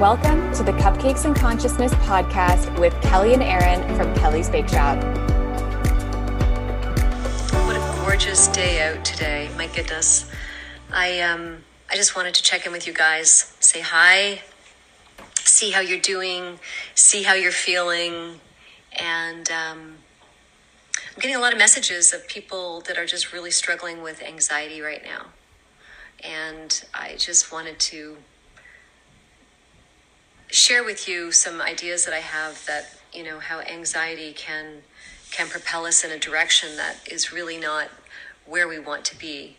Welcome to the Cupcakes and Consciousness podcast with Kelly and Aaron from Kelly's Bake Shop. What a gorgeous day out today. My goodness. I um I just wanted to check in with you guys, say hi, see how you're doing, see how you're feeling, and um, I'm getting a lot of messages of people that are just really struggling with anxiety right now. And I just wanted to share with you some ideas that I have that you know how anxiety can can propel us in a direction that is really not where we want to be.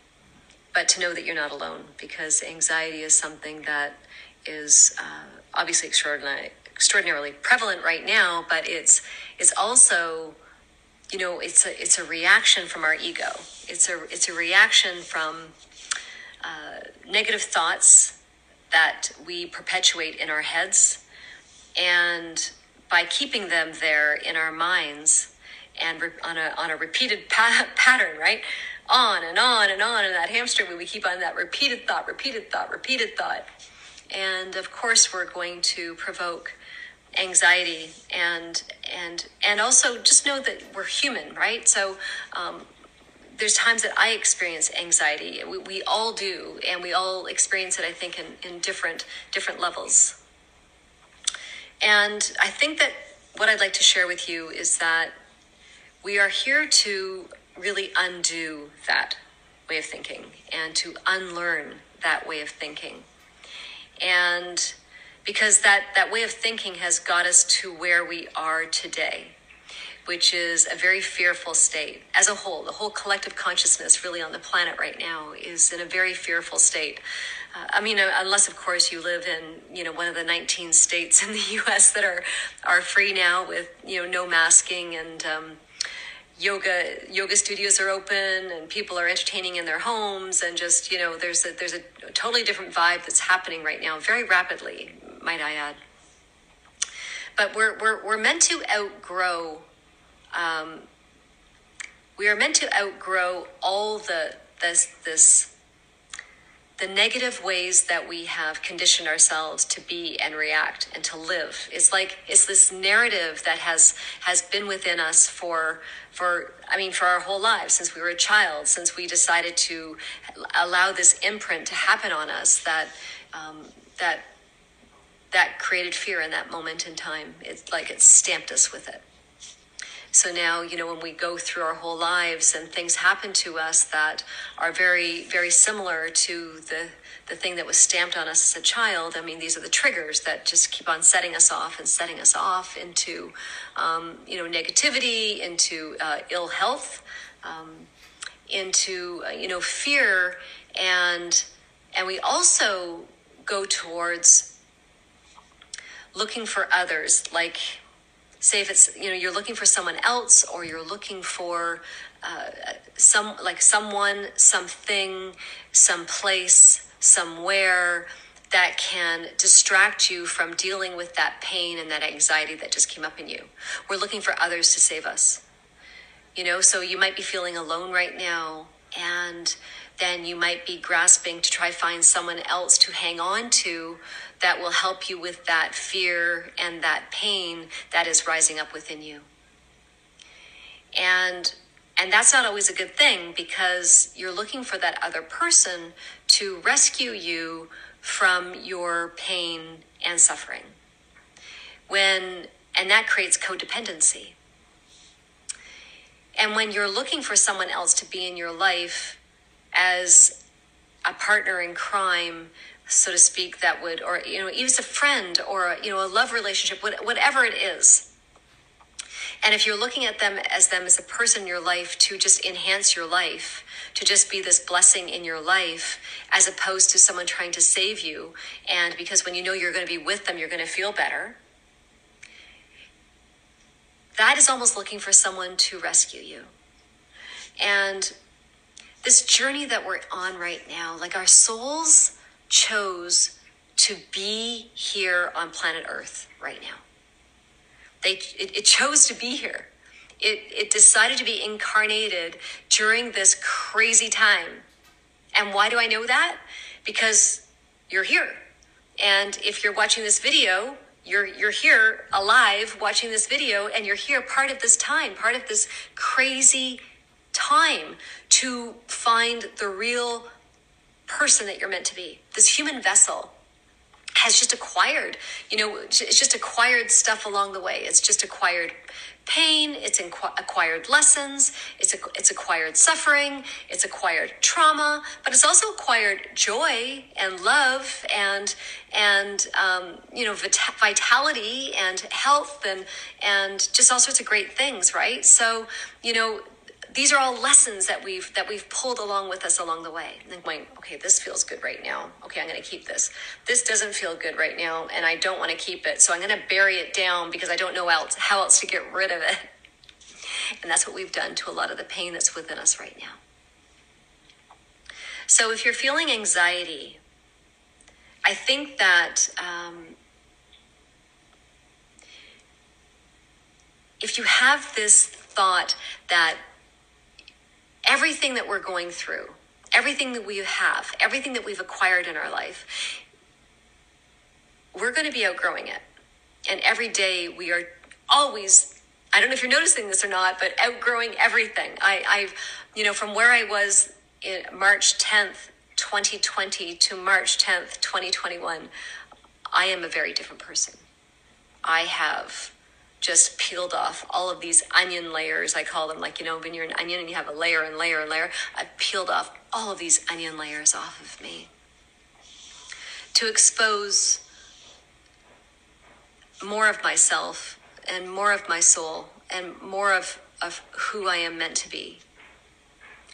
But to know that you're not alone because anxiety is something that is uh, obviously extraordinary, extraordinarily prevalent right now, but it's it's also you know it's a it's a reaction from our ego. It's a it's a reaction from uh, negative thoughts that we perpetuate in our heads. And by keeping them there in our minds and re- on, a, on a repeated pa- pattern, right? On and on and on in that hamster wheel, we keep on that repeated thought, repeated thought, repeated thought. And of course, we're going to provoke anxiety and and and also just know that we're human right so um, there's times that I experience anxiety. We, we all do, and we all experience it, I think, in, in different different levels. And I think that what I'd like to share with you is that we are here to really undo that way of thinking and to unlearn that way of thinking. And because that, that way of thinking has got us to where we are today which is a very fearful state as a whole. The whole collective consciousness, really, on the planet right now, is in a very fearful state. Uh, I mean, uh, unless of course you live in you know one of the 19 states in the U.S. that are are free now with you know no masking and um, yoga yoga studios are open and people are entertaining in their homes and just you know there's a there's a totally different vibe that's happening right now very rapidly, might I add. But we're we're we're meant to outgrow um, we are meant to outgrow all the this this the negative ways that we have conditioned ourselves to be and react and to live. It's like it's this narrative that has has been within us for for i mean for our whole lives since we were a child since we decided to allow this imprint to happen on us that um, that that created fear in that moment in time. It's like it stamped us with it so now, you know, when we go through our whole lives and things happen to us that are very, very similar to the the thing that was stamped on us as a child. I mean, these are the triggers that just keep on setting us off and setting us off into, um, you know, negativity, into uh, ill health, um, into uh, you know fear, and and we also go towards looking for others like say if it's you know you're looking for someone else or you're looking for uh, some like someone something some place somewhere that can distract you from dealing with that pain and that anxiety that just came up in you. We're looking for others to save us. You know so you might be feeling alone right now and then you might be grasping to try find someone else to hang on to that will help you with that fear and that pain that is rising up within you. And and that's not always a good thing because you're looking for that other person to rescue you from your pain and suffering. When and that creates codependency. And when you're looking for someone else to be in your life as a partner in crime so to speak, that would, or, you know, even a friend or, you know, a love relationship, whatever it is. And if you're looking at them as them as a person in your life to just enhance your life, to just be this blessing in your life, as opposed to someone trying to save you, and because when you know you're going to be with them, you're going to feel better, that is almost looking for someone to rescue you. And this journey that we're on right now, like our souls chose to be here on planet Earth right now. They, it, it chose to be here. It, it decided to be incarnated during this crazy time. And why do I know that? Because you're here And if you're watching this video, you're you're here alive watching this video and you're here part of this time, part of this crazy time to find the real person that you're meant to be. This human vessel has just acquired, you know, it's just acquired stuff along the way. It's just acquired pain, it's acquired lessons, it's, it's acquired suffering, it's acquired trauma, but it's also acquired joy and love and, and um, you know, vit- vitality and health and, and just all sorts of great things, right? So, you know, these are all lessons that we've that we've pulled along with us along the way. And going, okay, this feels good right now. Okay, I'm going to keep this. This doesn't feel good right now, and I don't want to keep it. So I'm going to bury it down because I don't know else how else to get rid of it. And that's what we've done to a lot of the pain that's within us right now. So if you're feeling anxiety, I think that um, if you have this thought that everything that we're going through, everything that we have, everything that we've acquired in our life, we're going to be outgrowing it. And every day we are always, I don't know if you're noticing this or not, but outgrowing everything. I, I've, you know, from where I was in March 10th, 2020 to March 10th, 2021, I am a very different person. I have just peeled off all of these onion layers. I call them like, you know, when you're an onion and you have a layer and layer and layer, I peeled off all of these onion layers off of me to expose more of myself and more of my soul and more of, of who I am meant to be.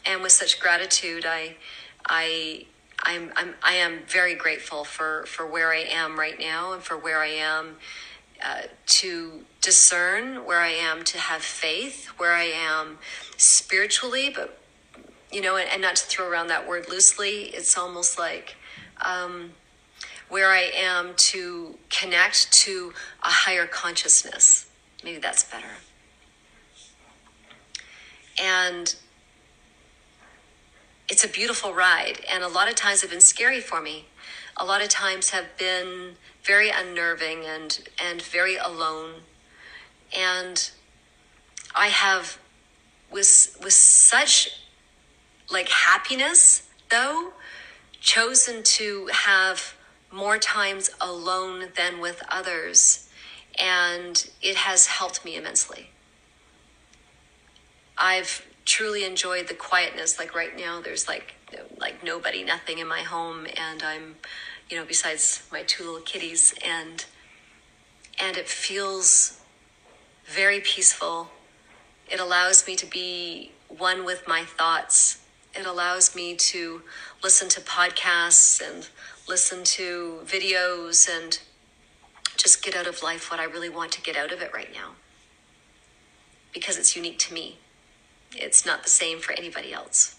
And with such gratitude, I, I, I'm, I'm, I am very grateful for, for where I am right now and for where I am uh, to discern where I am, to have faith where I am spiritually, but you know, and, and not to throw around that word loosely. It's almost like um, where I am to connect to a higher consciousness. Maybe that's better. And it's a beautiful ride. And a lot of times have been scary for me. A lot of times have been very unnerving and and very alone. And i have with with such like happiness though chosen to have more times alone than with others. And it has helped me immensely. I've truly enjoyed the quietness. Like right now there's like like nobody nothing in my home and i'm you know, besides my two little kitties, and and it feels very peaceful. It allows me to be one with my thoughts. It allows me to listen to podcasts and listen to videos and just get out of life what I really want to get out of it right now. Because it's unique to me. It's not the same for anybody else.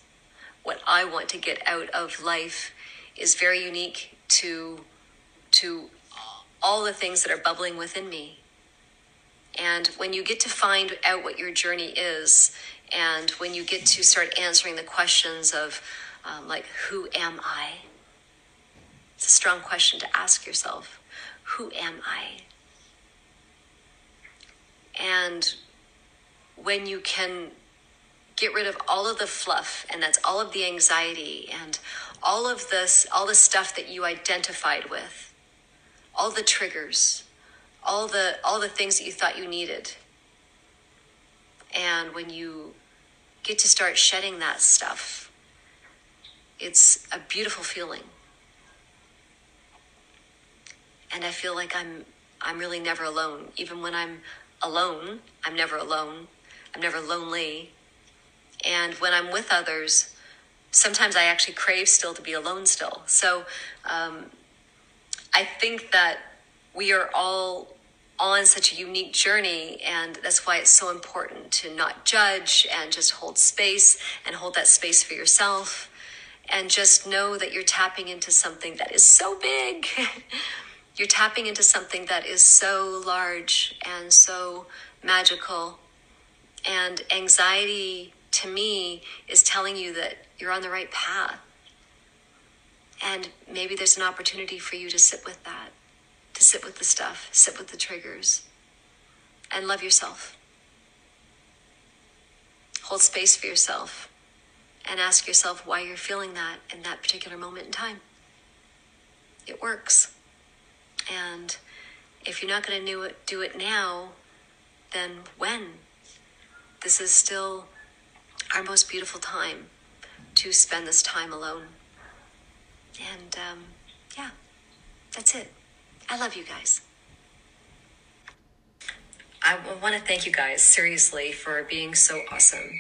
What I want to get out of life is very unique to to all the things that are bubbling within me. And when you get to find out what your journey is, and when you get to start answering the questions of, um, like, who am I? It's a strong question to ask yourself. Who am I? And when you can get rid of all of the fluff, and that's all of the anxiety and all of this, all the stuff that you identified with, all the triggers, all the all the things that you thought you needed. And when you get to start shedding that stuff, it's a beautiful feeling. And I feel like I'm I'm really never alone. Even when I'm alone, I'm never alone. I'm never lonely. And when I'm with others, sometimes I actually crave still to be alone still. So um, I think that we are all on such a unique journey, and that's why it's so important to not judge and just hold space and hold that space for yourself. And just know that you're tapping into something that is so big. you're tapping into something that is so large and so magical. And anxiety to me is telling you that you're on the right path. And maybe there's an opportunity for you to sit with that, to sit with the stuff, sit with the triggers, and love yourself. Hold space for yourself and ask yourself why you're feeling that in that particular moment in time. It works. And if you're not going to do it, now, then when? This is still our most beautiful time to spend this time alone. And um, yeah, that's it. I love you guys. I want to thank you guys seriously for being so awesome